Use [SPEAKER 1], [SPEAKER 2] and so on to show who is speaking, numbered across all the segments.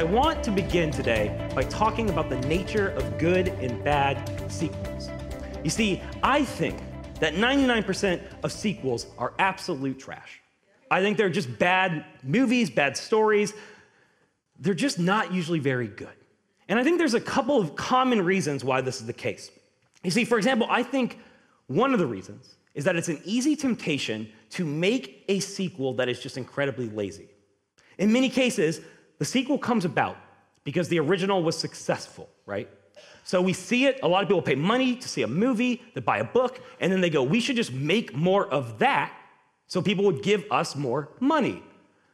[SPEAKER 1] I want to begin today by talking about the nature of good and bad sequels. You see, I think that 99% of sequels are absolute trash. I think they're just bad movies, bad stories. They're just not usually very good. And I think there's a couple of common reasons why this is the case. You see, for example, I think one of the reasons is that it's an easy temptation to make a sequel that is just incredibly lazy. In many cases, the sequel comes about because the original was successful, right? So we see it, a lot of people pay money to see a movie, they buy a book, and then they go, we should just make more of that so people would give us more money.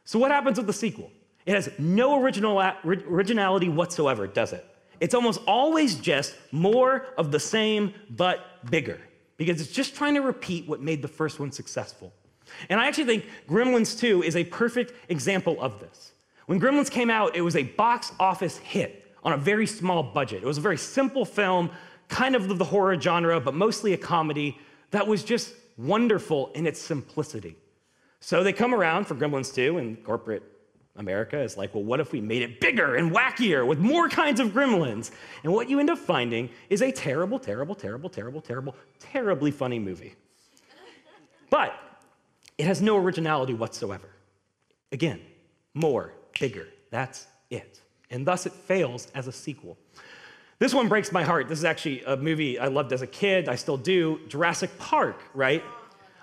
[SPEAKER 1] So what happens with the sequel? It has no original, originality whatsoever, does it? It's almost always just more of the same, but bigger, because it's just trying to repeat what made the first one successful. And I actually think Gremlins 2 is a perfect example of this. When Gremlins came out, it was a box office hit on a very small budget. It was a very simple film, kind of the horror genre, but mostly a comedy that was just wonderful in its simplicity. So they come around for Gremlins 2, and corporate America is like, well, what if we made it bigger and wackier with more kinds of gremlins? And what you end up finding is a terrible, terrible, terrible, terrible, terrible, terribly funny movie. But it has no originality whatsoever. Again, more, bigger, that's it. And thus it fails as a sequel. This one breaks my heart. This is actually a movie I loved as a kid, I still do Jurassic Park, right?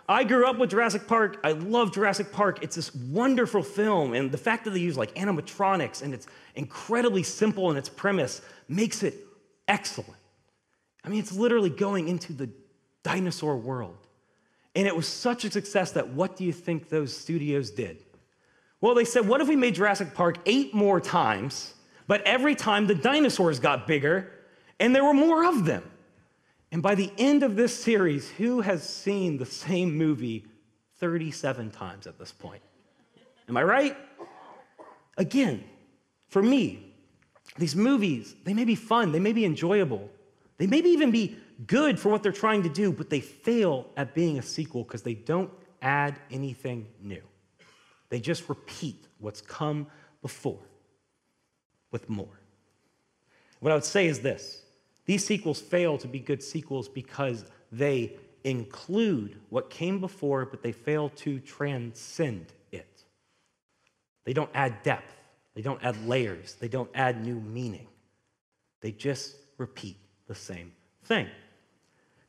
[SPEAKER 1] I grew up with Jurassic Park. I love Jurassic Park. It's this wonderful film. And the fact that they use like animatronics and it's incredibly simple in its premise makes it excellent. I mean, it's literally going into the dinosaur world. And it was such a success that what do you think those studios did? Well, they said, what if we made Jurassic Park eight more times, but every time the dinosaurs got bigger and there were more of them? And by the end of this series, who has seen the same movie 37 times at this point? Am I right? Again, for me, these movies, they may be fun, they may be enjoyable, they may even be good for what they're trying to do, but they fail at being a sequel because they don't add anything new. They just repeat what's come before with more. What I would say is this these sequels fail to be good sequels because they include what came before, but they fail to transcend it. They don't add depth, they don't add layers, they don't add new meaning. They just repeat the same thing.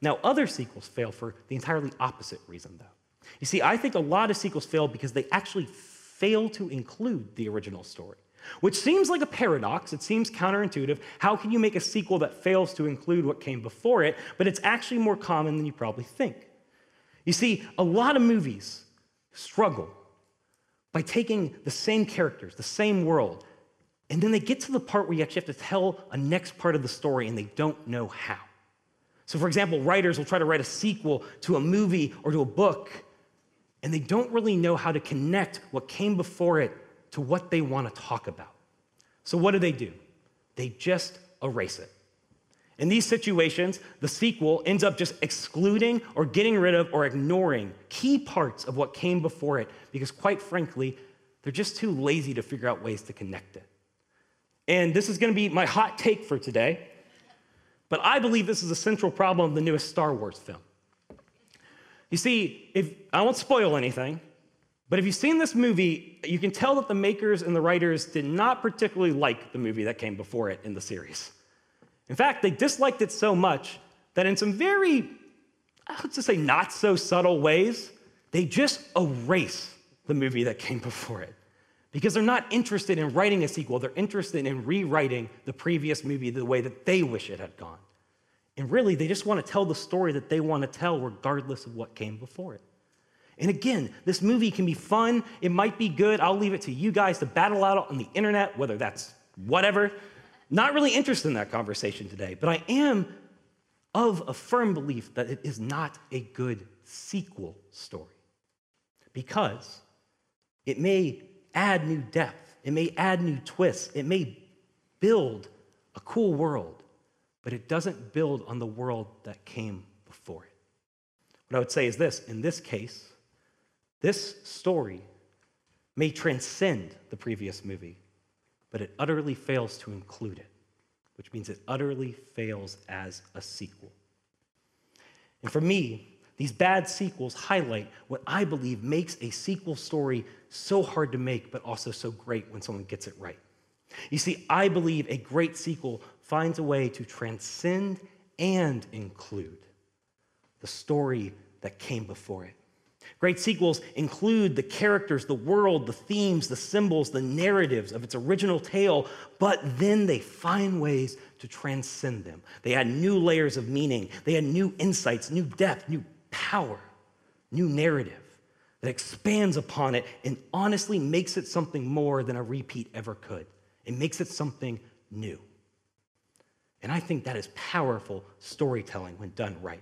[SPEAKER 1] Now, other sequels fail for the entirely opposite reason, though. You see, I think a lot of sequels fail because they actually fail to include the original story. Which seems like a paradox. It seems counterintuitive. How can you make a sequel that fails to include what came before it? But it's actually more common than you probably think. You see, a lot of movies struggle by taking the same characters, the same world, and then they get to the part where you actually have to tell a next part of the story and they don't know how. So, for example, writers will try to write a sequel to a movie or to a book, and they don't really know how to connect what came before it to what they want to talk about. So, what do they do? They just erase it. In these situations, the sequel ends up just excluding or getting rid of or ignoring key parts of what came before it because, quite frankly, they're just too lazy to figure out ways to connect it. And this is going to be my hot take for today, but I believe this is a central problem of the newest Star Wars film. You see, if I won't spoil anything, but if you've seen this movie, you can tell that the makers and the writers did not particularly like the movie that came before it in the series. In fact, they disliked it so much that in some very, I would just say, not so subtle ways, they just erase the movie that came before it. Because they're not interested in writing a sequel, they're interested in rewriting the previous movie the way that they wish it had gone. And really, they just want to tell the story that they want to tell, regardless of what came before it. And again, this movie can be fun. It might be good. I'll leave it to you guys to battle out on the internet, whether that's whatever. Not really interested in that conversation today, but I am of a firm belief that it is not a good sequel story because it may add new depth, it may add new twists, it may build a cool world, but it doesn't build on the world that came before it. What I would say is this in this case, this story may transcend the previous movie, but it utterly fails to include it, which means it utterly fails as a sequel. And for me, these bad sequels highlight what I believe makes a sequel story so hard to make, but also so great when someone gets it right. You see, I believe a great sequel finds a way to transcend and include the story that came before it. Great sequels include the characters, the world, the themes, the symbols, the narratives of its original tale, but then they find ways to transcend them. They add new layers of meaning, they add new insights, new depth, new power, new narrative that expands upon it and honestly makes it something more than a repeat ever could. It makes it something new. And I think that is powerful storytelling when done right.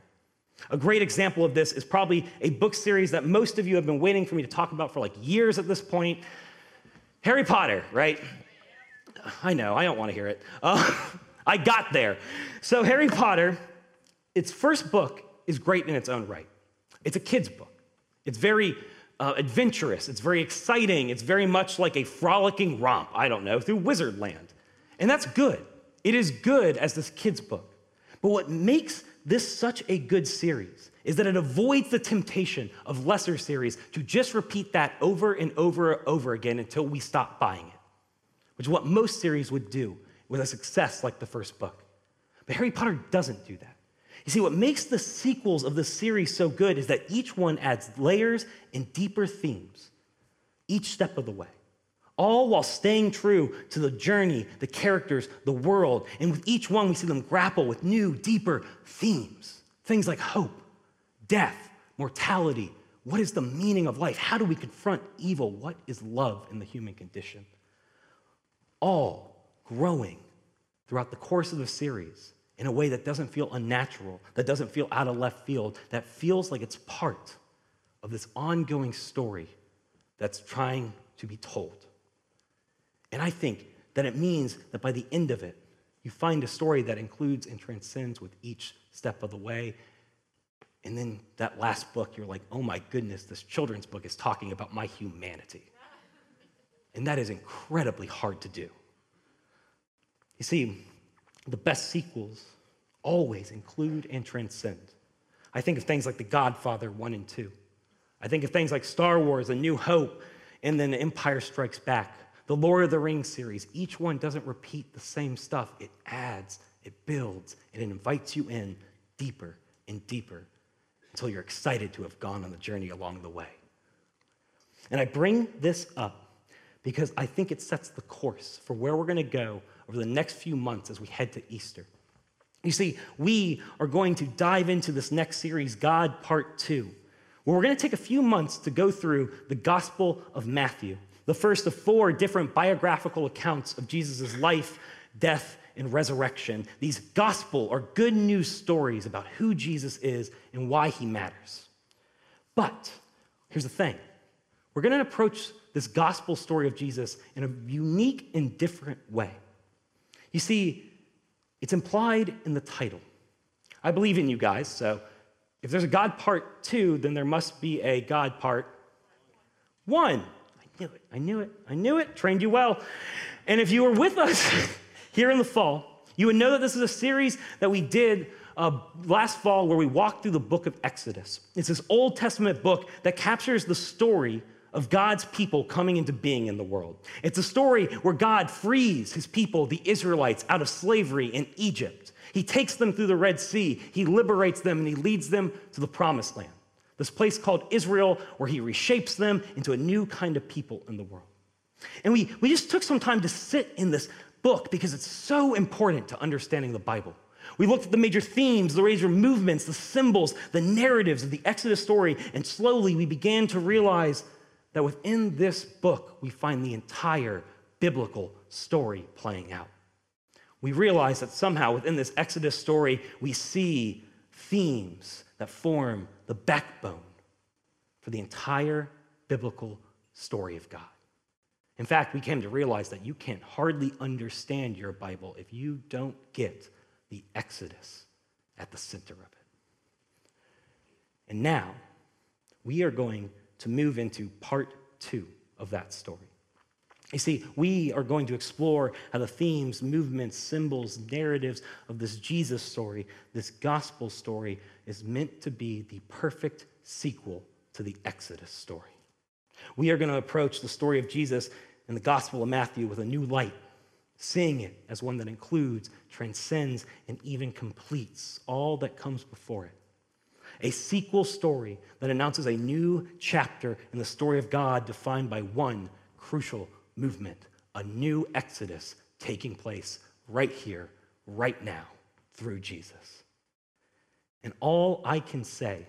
[SPEAKER 1] A great example of this is probably a book series that most of you have been waiting for me to talk about for like years at this point Harry Potter, right? I know, I don't want to hear it. Uh, I got there. So, Harry Potter, its first book is great in its own right. It's a kid's book, it's very uh, adventurous, it's very exciting, it's very much like a frolicking romp, I don't know, through Wizardland. And that's good. It is good as this kid's book. But what makes this such a good series is that it avoids the temptation of lesser series to just repeat that over and over and over again until we stop buying it, which is what most series would do with a success like the first book. But Harry Potter doesn't do that. You see, what makes the sequels of the series so good is that each one adds layers and deeper themes each step of the way, all while staying true to the journey, the characters, the world. And with each one, we see them grapple with new, deeper themes. Things like hope, death, mortality. What is the meaning of life? How do we confront evil? What is love in the human condition? All growing throughout the course of the series in a way that doesn't feel unnatural, that doesn't feel out of left field, that feels like it's part of this ongoing story that's trying to be told. And I think that it means that by the end of it, you find a story that includes and transcends with each step of the way. And then that last book, you're like, oh my goodness, this children's book is talking about my humanity. And that is incredibly hard to do. You see, the best sequels always include and transcend. I think of things like The Godfather 1 and 2. I think of things like Star Wars, A New Hope, and then Empire Strikes Back. The Lord of the Rings series, each one doesn't repeat the same stuff. It adds, it builds, and it invites you in deeper and deeper until you're excited to have gone on the journey along the way. And I bring this up because I think it sets the course for where we're going to go over the next few months as we head to Easter. You see, we are going to dive into this next series, God Part 2, where we're going to take a few months to go through the Gospel of Matthew, the first of four different biographical accounts of Jesus' life, death, and resurrection. These gospel or good news stories about who Jesus is and why he matters. But here's the thing we're going to approach this gospel story of Jesus in a unique and different way. You see, it's implied in the title. I believe in you guys, so if there's a God part two, then there must be a God part one. I knew it, I knew it, I knew it, trained you well. And if you were with us here in the fall, you would know that this is a series that we did uh, last fall where we walked through the book of Exodus. It's this Old Testament book that captures the story of God's people coming into being in the world. It's a story where God frees his people, the Israelites, out of slavery in Egypt. He takes them through the Red Sea, he liberates them, and he leads them to the promised land, this place called Israel, where he reshapes them into a new kind of people in the world. And we, we just took some time to sit in this book because it's so important to understanding the Bible. We looked at the major themes, the major movements, the symbols, the narratives of the Exodus story, and slowly we began to realize that within this book, we find the entire biblical story playing out. We realize that somehow within this Exodus story, we see themes that form the backbone for the entire biblical story of God. In fact, we came to realize that you can't hardly understand your Bible if you don't get the Exodus at the center of it. And now, we are going to move into part two of that story. You see, we are going to explore how the themes, movements, symbols, narratives of this Jesus story, this gospel story, is meant to be the perfect sequel to the Exodus story. We are going to approach the story of Jesus in the Gospel of Matthew with a new light, seeing it as one that includes, transcends, and even completes all that comes before it. A sequel story that announces a new chapter in the story of God defined by one crucial movement, a new exodus taking place right here, right now, through Jesus. And all I can say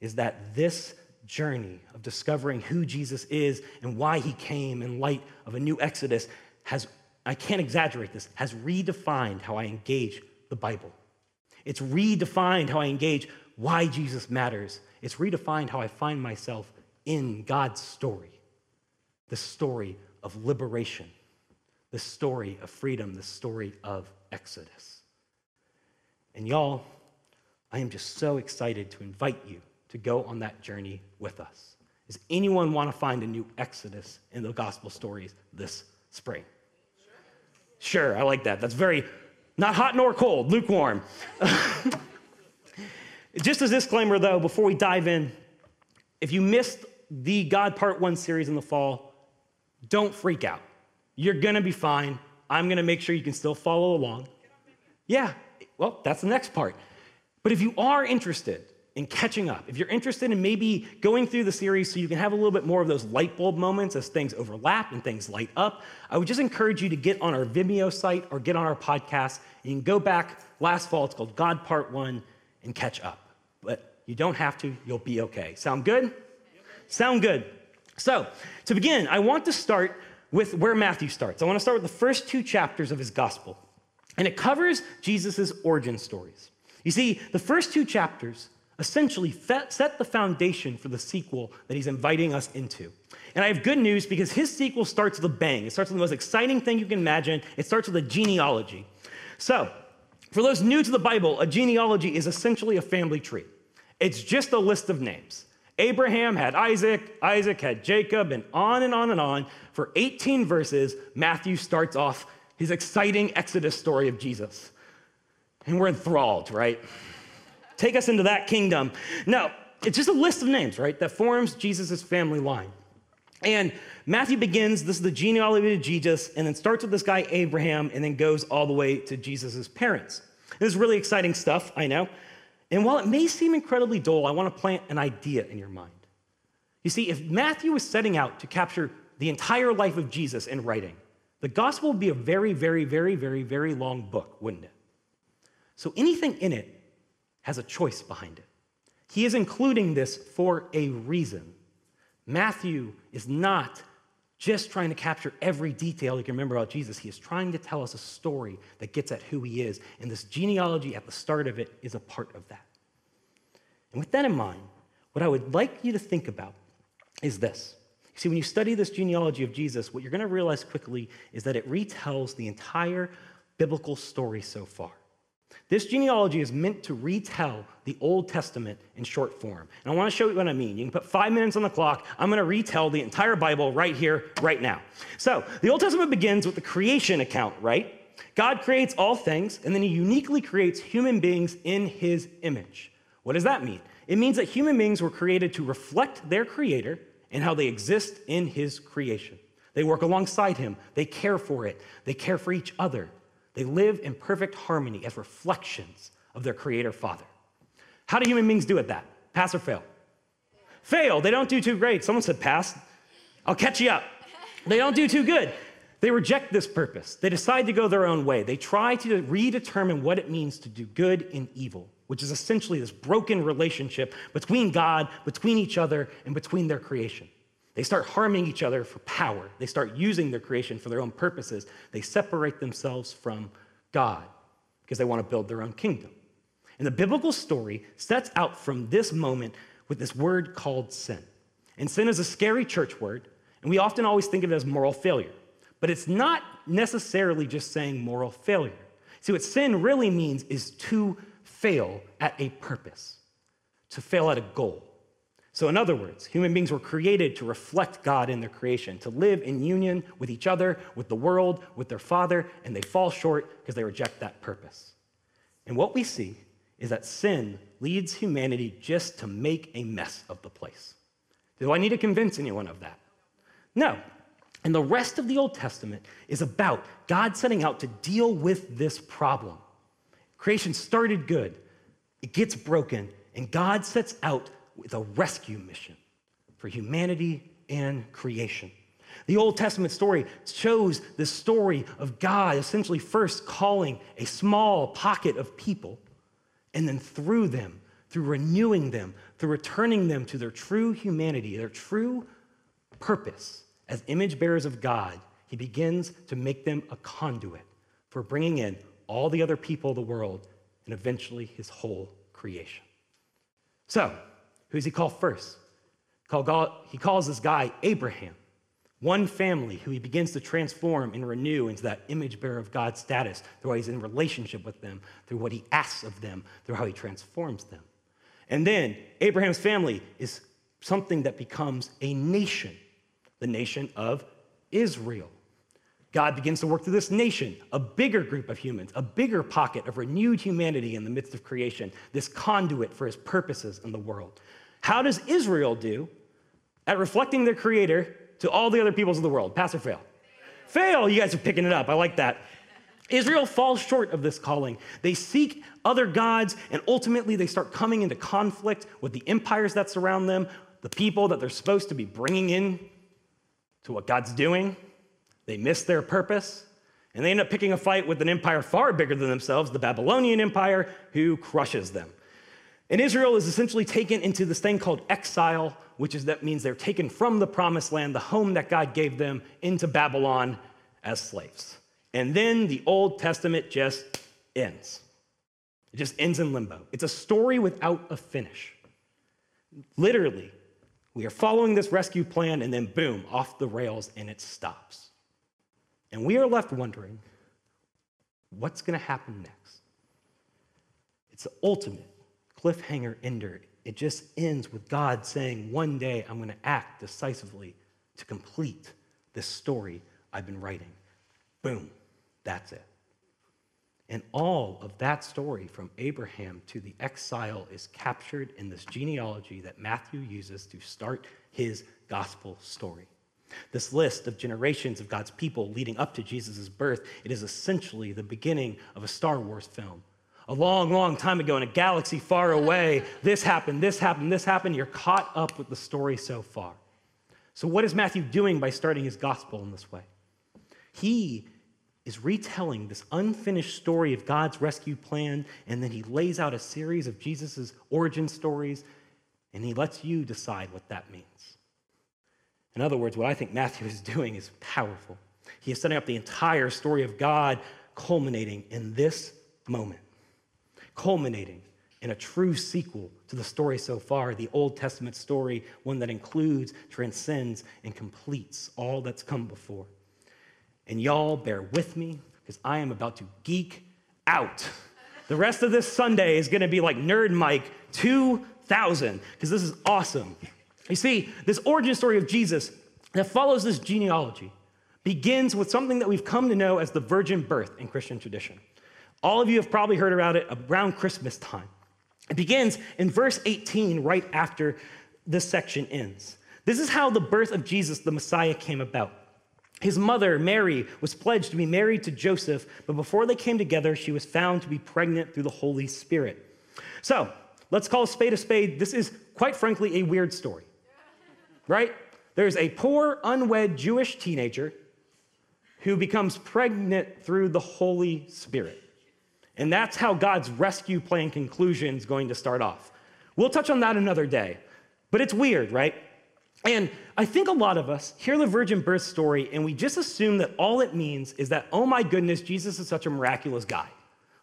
[SPEAKER 1] is that this journey of discovering who Jesus is and why he came in light of a new exodus has, I can't exaggerate this, has redefined how I engage the Bible. It's redefined how I engage why Jesus matters. It's redefined how I find myself in God's story, the story of liberation, the story of freedom, the story of Exodus. And y'all, I am just so excited to invite you to go on that journey with us. Does anyone want to find a new Exodus in the gospel stories this spring? Sure, I like that. That's very not hot nor cold, lukewarm. Just as a disclaimer though, before we dive in, if you missed the God Part 1 series in the fall, don't freak out. You're going to be fine. I'm going to make sure you can still follow along. Yeah, well, that's the next part. But if you are interested in catching up, if you're interested in maybe going through the series so you can have a little bit more of those light bulb moments as things overlap and things light up, I would just encourage you to get on our Vimeo site or get on our podcast you can go back last fall. It's called God Part One and catch up. But you don't have to, you'll be okay. Sound good? Yep. Sound good. So, to begin, I want to start with where Matthew starts. I want to start with the first two chapters of his gospel. And it covers Jesus' origin stories. You see, the first two chapters essentially set the foundation for the sequel that he's inviting us into. And I have good news because his sequel starts with a bang. It starts with the most exciting thing you can imagine. It starts with a genealogy. So, for those new to the Bible, a genealogy is essentially a family tree. It's just a list of names. Abraham had Isaac, Isaac had Jacob, and on and on and on. For 18 verses, Matthew starts off his exciting Exodus story of Jesus. And we're enthralled, right? Take us into that kingdom. No, it's just a list of names, right, that forms Jesus' family line. And Matthew begins, this is the genealogy of Jesus, and then starts with this guy, Abraham, and then goes all the way to Jesus' parents. This is really exciting stuff, I know. And while it may seem incredibly dull, I want to plant an idea in your mind. You see, if Matthew was setting out to capture the entire life of Jesus in writing, the gospel would be a very, very, very, very, very long book, wouldn't it? So anything in it has a choice behind it. He is including this for a reason. Matthew is not just trying to capture every detail you can remember about Jesus. He is trying to tell us a story that gets at who he is. And this genealogy at the start of it is a part of that. And with that in mind, what I would like you to think about is this. You see, when you study this genealogy of Jesus, what you're going to realize quickly is that it retells the entire biblical story so far. This genealogy is meant to retell the Old Testament in short form. And I want to show you what I mean. You can put five minutes on the clock. I'm going to retell the entire Bible right here, right now. So, the Old Testament begins with the creation account, right? God creates all things, and then he uniquely creates human beings in his image. What does that mean? It means that human beings were created to reflect their creator and how they exist in his creation. They work alongside him, they care for it, they care for each other, they live in perfect harmony as reflections of their Creator Father. How do human beings do at that? Pass or fail? Fail. They don't do too great. Someone said pass. I'll catch you up. They don't do too good. They reject this purpose. They decide to go their own way. They try to redetermine what it means to do good and evil, which is essentially this broken relationship between God, between each other, and between their creation. They start harming each other for power. They start using their creation for their own purposes. They separate themselves from God because they want to build their own kingdom. And the biblical story sets out from this moment with this word called sin. And sin is a scary church word, and we often always think of it as moral failure. But it's not necessarily just saying moral failure. See, what sin really means is to fail at a purpose, to fail at a goal So, in other words, human beings were created to reflect God in their creation, to live in union with each other, with the world, with their Father, and they fall short because they reject that purpose. And what we see is that sin leads humanity just to make a mess of the place. Do I need to convince anyone of that? No. And the rest of the Old Testament is about God setting out to deal with this problem. Creation started good, it gets broken, and God sets out with a rescue mission for humanity and creation. The Old Testament story shows the story of God essentially first calling a small pocket of people, and then through them, through renewing them, through returning them to their true humanity, their true purpose as image bearers of God, he begins to make them a conduit for bringing in all the other people of the world and eventually his whole creation. So, who does he call first? He calls this guy Abraham, one family who he begins to transform and renew into that image bearer of God's status through how he's in relationship with them, through what he asks of them, through how he transforms them. And then Abraham's family is something that becomes a nation, the nation of Israel. God begins to work through this nation, a bigger group of humans, a bigger pocket of renewed humanity in the midst of creation, this conduit for his purposes in the world. How does Israel do at reflecting their creator to all the other peoples of the world? Pass or fail? Fail. You guys are picking it up. I like that. Israel falls short of this calling. They seek other gods, and ultimately they start coming into conflict with the empires that surround them, the people that they're supposed to be bringing in to what God's doing. They miss their purpose, and they end up picking a fight with an empire far bigger than themselves, the Babylonian Empire, who crushes them. And Israel is essentially taken into this thing called exile, which is that means they're taken from the promised land, the home that God gave them, into Babylon as slaves. And then the Old Testament just ends. It just ends in limbo. It's a story without a finish. Literally, we are following this rescue plan, and then boom, off the rails, and it stops. And we are left wondering what's going to happen next? It's the ultimate cliffhanger ender. It just ends with God saying, One day I'm going to act decisively to complete this story I've been writing. Boom, that's it. And all of that story from Abraham to the exile is captured in this genealogy that Matthew uses to start his gospel story. This list of generations of God's people leading up to Jesus' birth, it is essentially the beginning of a Star Wars film a long, long time ago in a galaxy far away. This happened, this happened, this happened. You're caught up with the story so far. So, what is Matthew doing by starting his gospel in this way? He is retelling this unfinished story of God's rescue plan, and then he lays out a series of Jesus' origin stories, and he lets you decide what that means. In other words, what I think Matthew is doing is powerful. He is setting up the entire story of God, culminating in this moment culminating in a true sequel to the story so far, the Old Testament story, one that includes, transcends, and completes all that's come before. And y'all bear with me because I am about to geek out. The rest of this Sunday is going to be like Nerd Mike 2000 because this is awesome. You see, this origin story of Jesus that follows this genealogy begins with something that we've come to know as the virgin birth in Christian tradition. All of you have probably heard about it around Christmas time. It begins in verse 18, right after this section ends. This is how the birth of Jesus, the Messiah, came about. His mother, Mary, was pledged to be married to Joseph, but before they came together, she was found to be pregnant through the Holy Spirit. So, let's call a spade a spade. This is, quite frankly, a weird story, right? There's a poor, unwed Jewish teenager who becomes pregnant through the Holy Spirit. And that's how God's rescue plan conclusion is going to start off. We'll touch on that another day, but it's weird, right? And I think a lot of us hear the virgin birth story and we just assume that all it means is that, oh my goodness, Jesus is such a miraculous guy.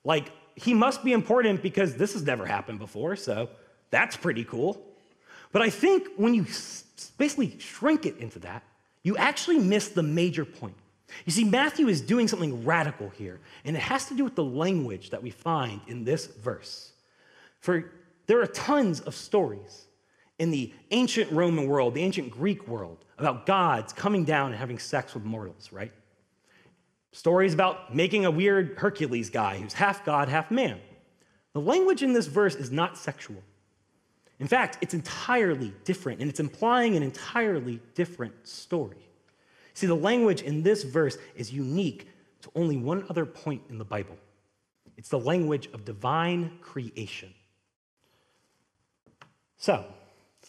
[SPEAKER 1] Like, he must be important because this has never happened before, so that's pretty cool. But I think when you basically shrink it into that, you actually miss the major point. You see, Matthew is doing something radical here, and it has to do with the language that we find in this verse. For there are tons of stories in the ancient Roman world, the ancient Greek world, about gods coming down and having sex with mortals, right? Stories about making a weird Hercules guy who's half god, half man. The language in this verse is not sexual. In fact, it's entirely different, and it's implying an entirely different story. See, the language in this verse is unique to only one other point in the Bible it's the language of divine creation. So,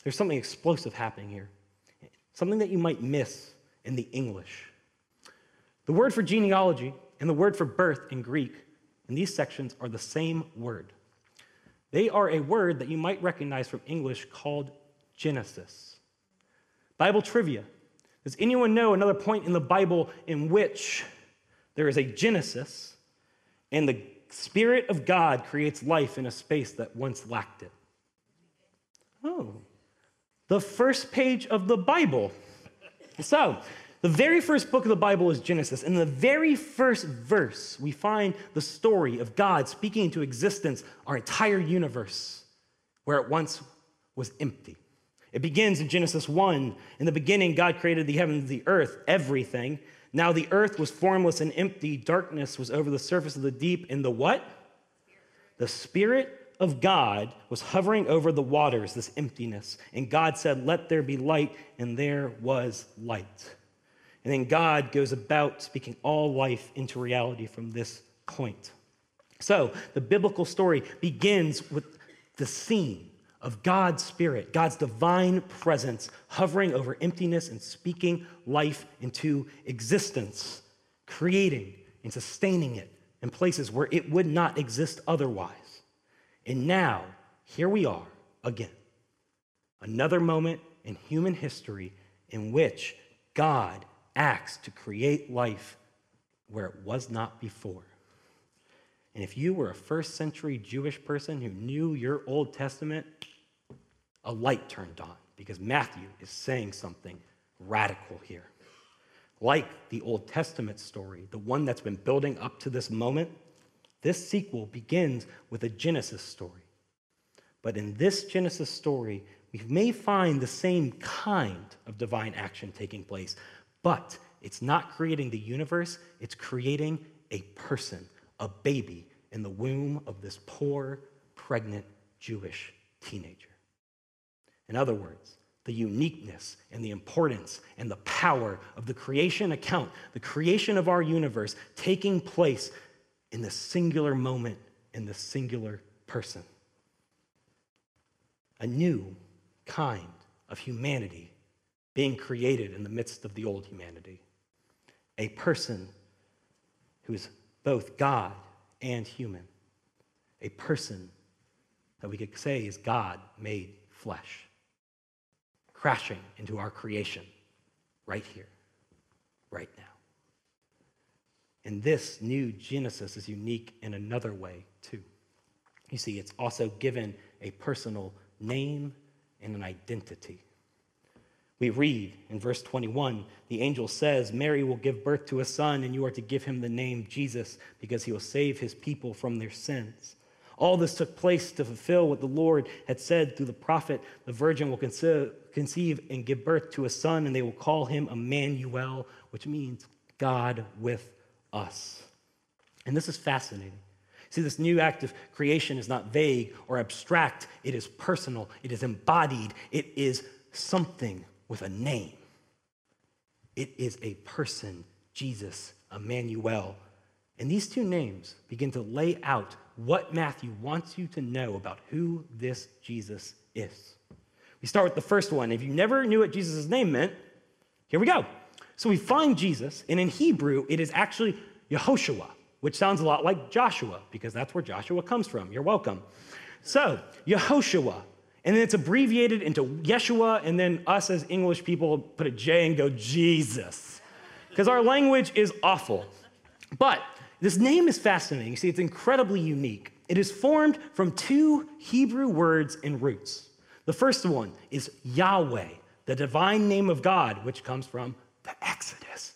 [SPEAKER 1] there's something explosive happening here, something that you might miss in the English. The word for genealogy and the word for birth in Greek in these sections are the same word. They are a word that you might recognize from English called Genesis. Bible trivia. Does anyone know another point in the Bible in which there is a Genesis and the Spirit of God creates life in a space that once lacked it? Oh, the first page of the Bible. So, the very first book of the Bible is Genesis. In the very first verse, we find the story of God speaking into existence our entire universe, where it once was empty. It begins in Genesis 1. In the beginning, God created the heavens, the earth, everything. Now the earth was formless and empty. Darkness was over the surface of the deep. And the what? The Spirit of God was hovering over the waters, this emptiness. And God said, Let there be light. And there was light. And then God goes about speaking all life into reality from this point. So the biblical story begins with the scene of God's Spirit, God's divine presence hovering over emptiness and speaking life into existence, creating and sustaining it in places where it would not exist otherwise. And now, here we are again. Another moment in human history in which God acts to create life where it was not before. And if you were a first century Jewish person who knew your Old Testament, a light turned on because Matthew is saying something radical here. Like the Old Testament story, the one that's been building up to this moment, this sequel begins with a Genesis story. But in this Genesis story, we may find the same kind of divine action taking place, but it's not creating the universe, it's creating a person, a baby in the womb of this poor, pregnant Jewish teenager. In other words, the uniqueness and the importance and the power of the creation account, the creation of our universe taking place in the singular moment in the singular person. A new kind of humanity being created in the midst of the old humanity. A person who is both God and human. A person that we could say is God made flesh, crashing into our creation right here, right now. And this new Genesis is unique in another way, too. You see, it's also given a personal name and an identity. We read in verse 21 the angel says, Mary will give birth to a son, and you are to give him the name Jesus, because he will save his people from their sins. All this took place to fulfill what the Lord had said through the prophet the virgin will conceive and give birth to a son, and they will call him Emmanuel, which means God with us. And this is fascinating. See, this new act of creation is not vague or abstract, it is personal, it is embodied, it is something with a name. It is a person, Jesus, Emmanuel. And these two names begin to lay out what Matthew wants you to know about who this Jesus is. We start with the first one. If you never knew what Jesus' name meant, here we go. So we find Jesus, and in Hebrew, it is actually Yehoshua, which sounds a lot like Joshua, because that's where Joshua comes from. You're welcome. So, Yehoshua, and then it's abbreviated into Yeshua, and then us as English people put a J and go Jesus, because our language is awful. But this name is fascinating. You see, it's incredibly unique. It is formed from two Hebrew words and roots. The first one is Yahweh, the divine name of God, which comes from the Exodus.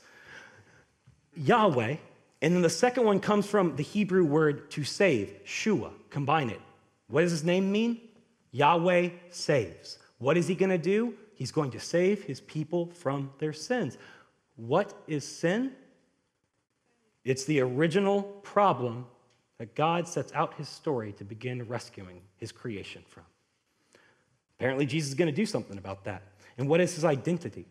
[SPEAKER 1] Yahweh, and then the second one comes from the Hebrew word to save, Shua. Combine it. What does his name mean? Yahweh saves. What is he going to do? He's going to save his people from their sins. What is sin? It's the original problem that God sets out his story to begin rescuing his creation from. Apparently, Jesus is going to do something about that. And what is his identity?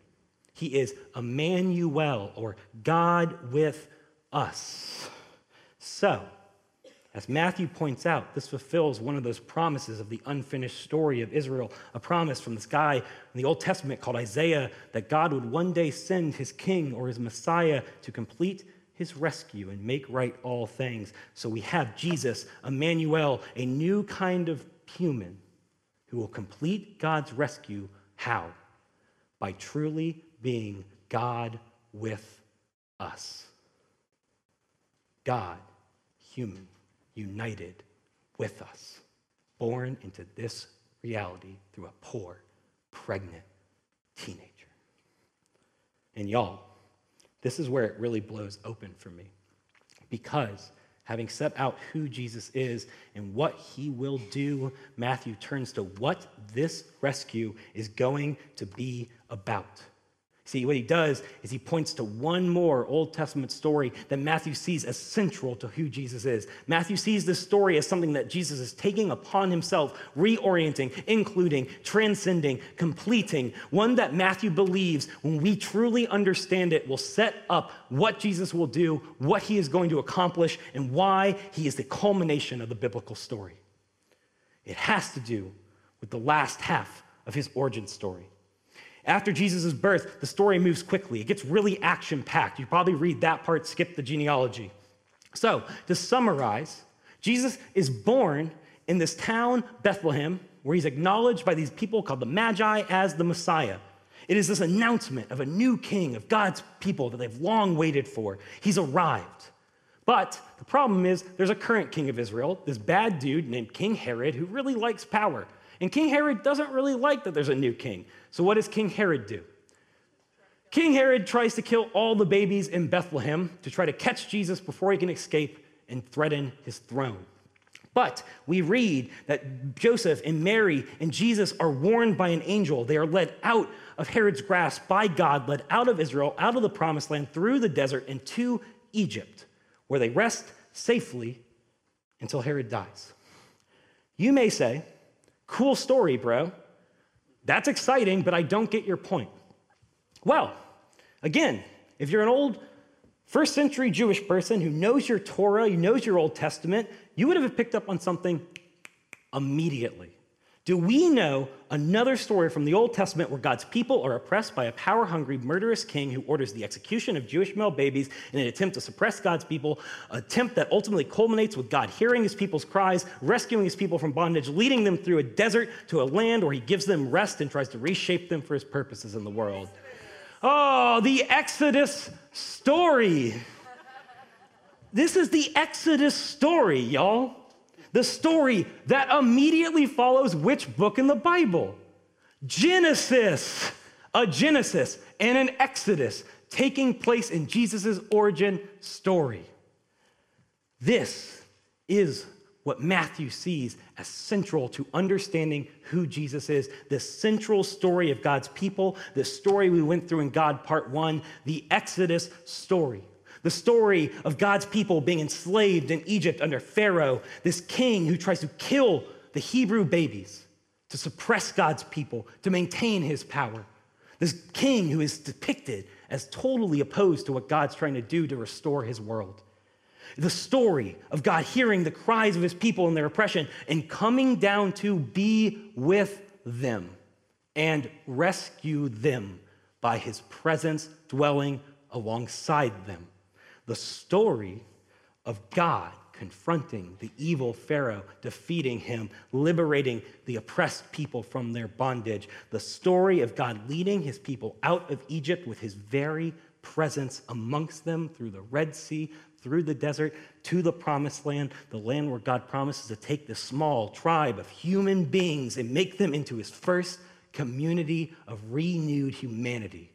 [SPEAKER 1] He is Emmanuel, or God with us. So, as Matthew points out, this fulfills one of those promises of the unfinished story of Israel, a promise from this guy in the Old Testament called Isaiah that God would one day send his king or his Messiah to complete his rescue and make right all things. So we have Jesus, Emmanuel, a new kind of human who will complete God's rescue. How? By truly being God with us. God, human united with us, born into this reality through a poor, pregnant teenager. And y'all, this is where it really blows open for me. Because having set out who Jesus is and what he will do, Matthew turns to what this rescue is going to be about. See, what he does is he points to one more Old Testament story that Matthew sees as central to who Jesus is. Matthew sees this story as something that Jesus is taking upon himself, reorienting, including, transcending, completing, one that Matthew believes, when we truly understand it, will set up what Jesus will do, what he is going to accomplish, and why he is the culmination of the biblical story. It has to do with the last half of his origin story. After Jesus' birth, the story moves quickly. It gets really action packed. You probably read that part, skip the genealogy. So, to summarize, Jesus is born in this town, Bethlehem, where he's acknowledged by these people called the Magi as the Messiah. It is this announcement of a new king of God's people that they've long waited for. He's arrived. But the problem is, there's a current king of Israel, this bad dude named King Herod, who really likes power. And King Herod doesn't really like that there's a new king. So, what does King Herod do? King Herod tries to kill all the babies in Bethlehem to try to catch Jesus before he can escape and threaten his throne. But we read that Joseph and Mary and Jesus are warned by an angel. They are led out of Herod's grasp by God, led out of Israel, out of the promised land, through the desert, and to Egypt, where they rest safely until Herod dies. You may say, Cool story, bro. That's exciting, but I don't get your point. Well, again, if you're an old first century Jewish person who knows your Torah, who knows your Old Testament, you would have picked up on something immediately. Do we know another story from the Old Testament where God's people are oppressed by a power hungry, murderous king who orders the execution of Jewish male babies in an attempt to suppress God's people, attempt that ultimately culminates with God hearing his people's cries, rescuing his people from bondage, leading them through a desert to a land where he gives them rest and tries to reshape them for his purposes in the world? Oh, the Exodus story. This is the Exodus story, y'all the story that immediately follows which book in the Bible? Genesis, a Genesis and an Exodus taking place in Jesus' origin story. This is what Matthew sees as central to understanding who Jesus is. The central story of God's people, the story we went through in God Part One, the Exodus story the story of God's people being enslaved in Egypt under Pharaoh, this king who tries to kill the Hebrew babies to suppress God's people, to maintain his power. This king who is depicted as totally opposed to what God's trying to do to restore his world. The story of God hearing the cries of his people in their oppression and coming down to be with them and rescue them by his presence dwelling alongside them the story of God confronting the evil Pharaoh, defeating him, liberating the oppressed people from their bondage, the story of God leading his people out of Egypt with his very presence amongst them through the Red Sea, through the desert, to the promised land, the land where God promises to take this small tribe of human beings and make them into his first community of renewed humanity.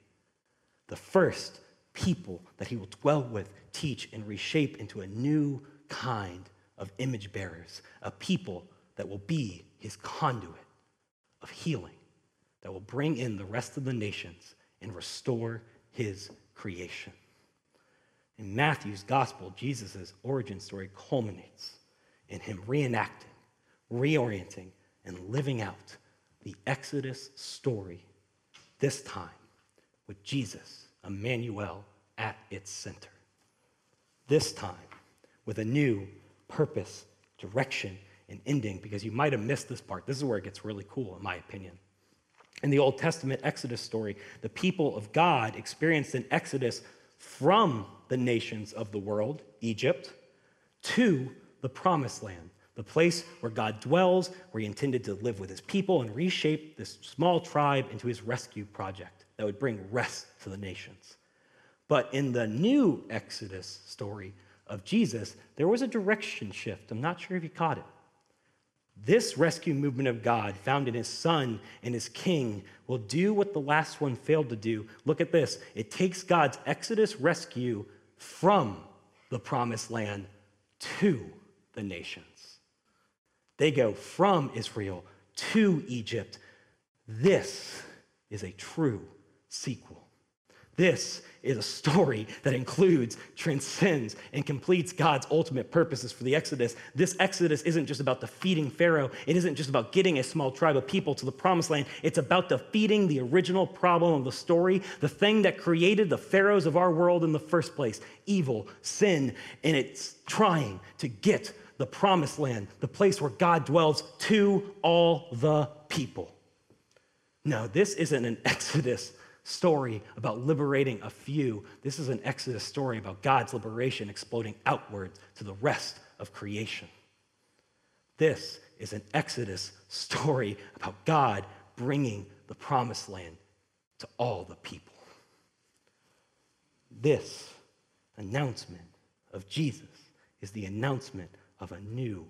[SPEAKER 1] The first people that he will dwell with, teach, and reshape into a new kind of image bearers, a people that will be his conduit of healing that will bring in the rest of the nations and restore his creation. In Matthew's gospel, Jesus' origin story culminates in him reenacting, reorienting, and living out the Exodus story, this time with Jesus, Emmanuel, at its center. This time with a new purpose, direction, and ending, because you might have missed this part. This is where it gets really cool, in my opinion. In the Old Testament Exodus story, the people of God experienced an exodus from the nations of the world, Egypt, to the promised land, the place where God dwells, where he intended to live with his people and reshape this small tribe into his rescue project that would bring rest to the nations. But in the new Exodus story of Jesus, there was a direction shift. I'm not sure if you caught it. This rescue movement of God, found in his son and his king, will do what the last one failed to do. Look at this it takes God's Exodus rescue from the promised land to the nations. They go from Israel to Egypt. This is a true sequel. This is a story that includes, transcends, and completes God's ultimate purposes for the Exodus. This Exodus isn't just about defeating Pharaoh. It isn't just about getting a small tribe of people to the promised land. It's about defeating the original problem of the story, the thing that created the Pharaohs of our world in the first place evil, sin, and it's trying to get the promised land, the place where God dwells, to all the people. No, this isn't an Exodus story about liberating a few. This is an Exodus story about God's liberation exploding outward to the rest of creation. This is an Exodus story about God bringing the promised land to all the people. This announcement of Jesus is the announcement of a new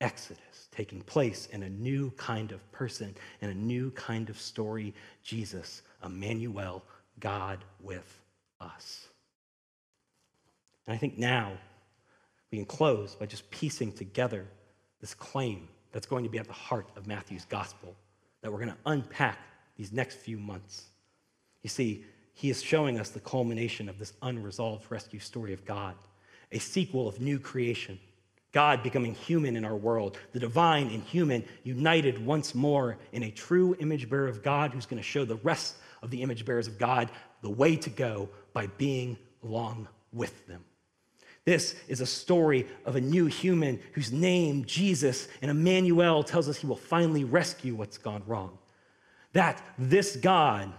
[SPEAKER 1] Exodus taking place in a new kind of person and a new kind of story Jesus, Emmanuel, God with us. And I think now we can close by just piecing together this claim that's going to be at the heart of Matthew's gospel that we're going to unpack these next few months. You see, he is showing us the culmination of this unresolved rescue story of God, a sequel of new creation God becoming human in our world, the divine and human united once more in a true image bearer of God who's going to show the rest of the image bearers of God the way to go by being along with them. This is a story of a new human whose name, Jesus, and Emmanuel tells us he will finally rescue what's gone wrong. That this God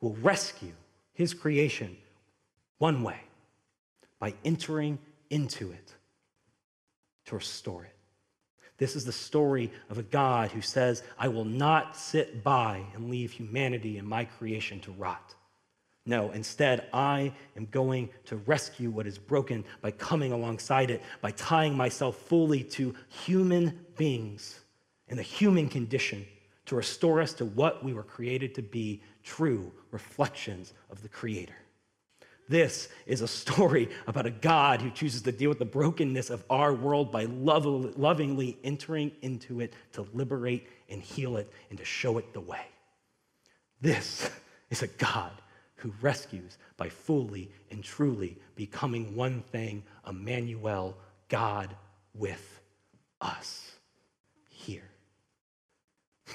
[SPEAKER 1] will rescue his creation one way by entering into it to restore it. This is the story of a God who says, I will not sit by and leave humanity and my creation to rot. No, instead, I am going to rescue what is broken by coming alongside it, by tying myself fully to human beings and the human condition to restore us to what we were created to be true reflections of the Creator. This is a story about a God who chooses to deal with the brokenness of our world by lovingly entering into it to liberate and heal it and to show it the way. This is a God who rescues by fully and truly becoming one thing Emmanuel, God with us here.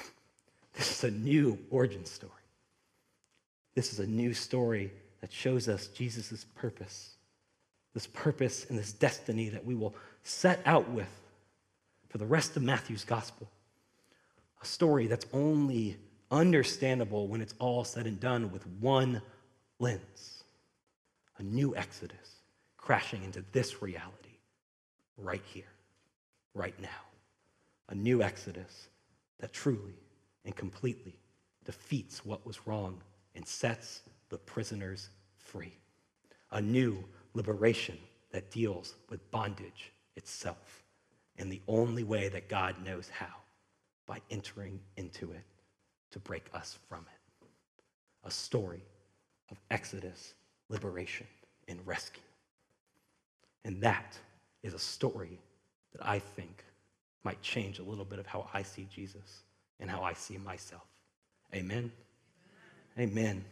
[SPEAKER 1] This is a new origin story. This is a new story that shows us Jesus' purpose, this purpose and this destiny that we will set out with for the rest of Matthew's gospel. A story that's only understandable when it's all said and done with one lens a new exodus crashing into this reality right here, right now. A new exodus that truly and completely defeats what was wrong and sets the prisoners free. A new liberation that deals with bondage itself. And the only way that God knows how, by entering into it to break us from it. A story of exodus, liberation, and rescue. And that is a story that I think might change a little bit of how I see Jesus and how I see myself Amen. Amen.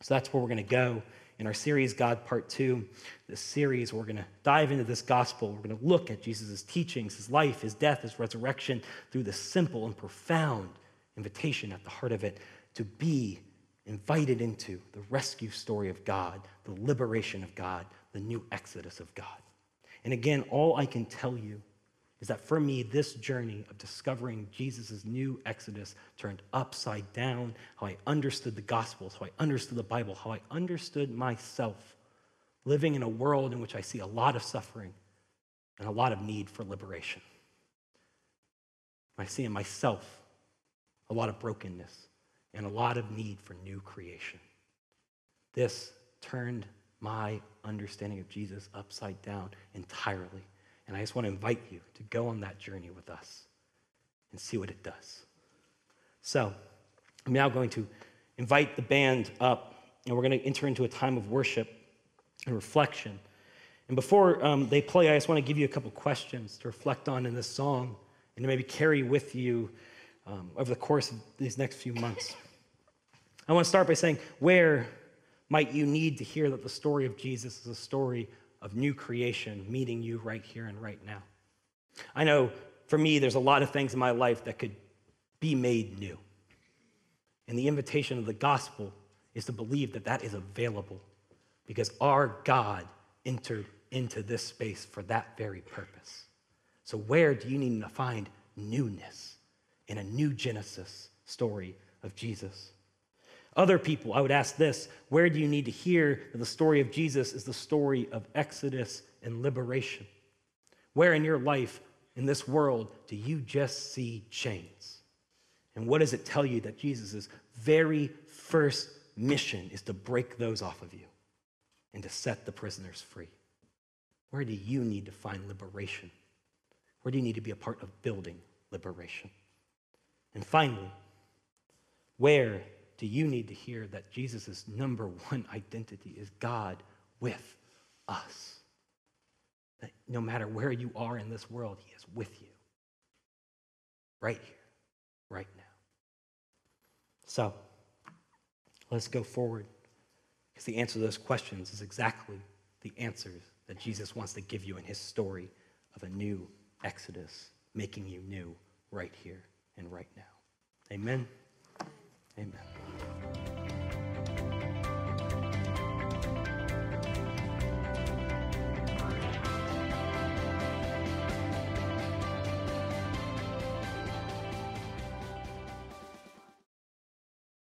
[SPEAKER 1] So that's where we're going to go in our series, God Part 2. This series, we're going to dive into this gospel. We're going to look at Jesus' teachings, his life, his death, his resurrection through the simple and profound invitation at the heart of it to be invited into the rescue story of God, the liberation of God, the new exodus of God. And again, all I can tell you is that for me, this journey of discovering Jesus' new exodus turned upside down how I understood the Gospels, how I understood the Bible, how I understood myself, living in a world in which I see a lot of suffering and a lot of need for liberation. I see in myself a lot of brokenness and a lot of need for new creation. This turned my understanding of Jesus upside down entirely. And I just want to invite you to go on that journey with us and see what it does. So, I'm now going to invite the band up, and we're going to enter into a time of worship and reflection. And before um, they play, I just want to give you a couple questions to reflect on in this song and to maybe carry with you um, over the course of these next few months. I want to start by saying, where might you need to hear that the story of Jesus is a story of new creation meeting you right here and right now? I know for me, there's a lot of things in my life that could be made new. And the invitation of the gospel is to believe that that is available because our God entered into this space for that very purpose. So, where do you need to find newness in a new Genesis story of Jesus? Other people, I would ask this where do you need to hear that the story of Jesus is the story of Exodus and liberation? Where in your life, in this world, do you just see chains? And what does it tell you that Jesus' very first mission is to break those off of you and to set the prisoners free? Where do you need to find liberation? Where do you need to be a part of building liberation? And finally, where do you need to hear that Jesus' number one identity is God with us? That no matter where you are in this world, He is with you. Right here, right now. So, let's go forward. Because the answer to those questions is exactly the answers that Jesus wants to give you in his story of a new exodus, making you new right here and right now. Amen. Amen.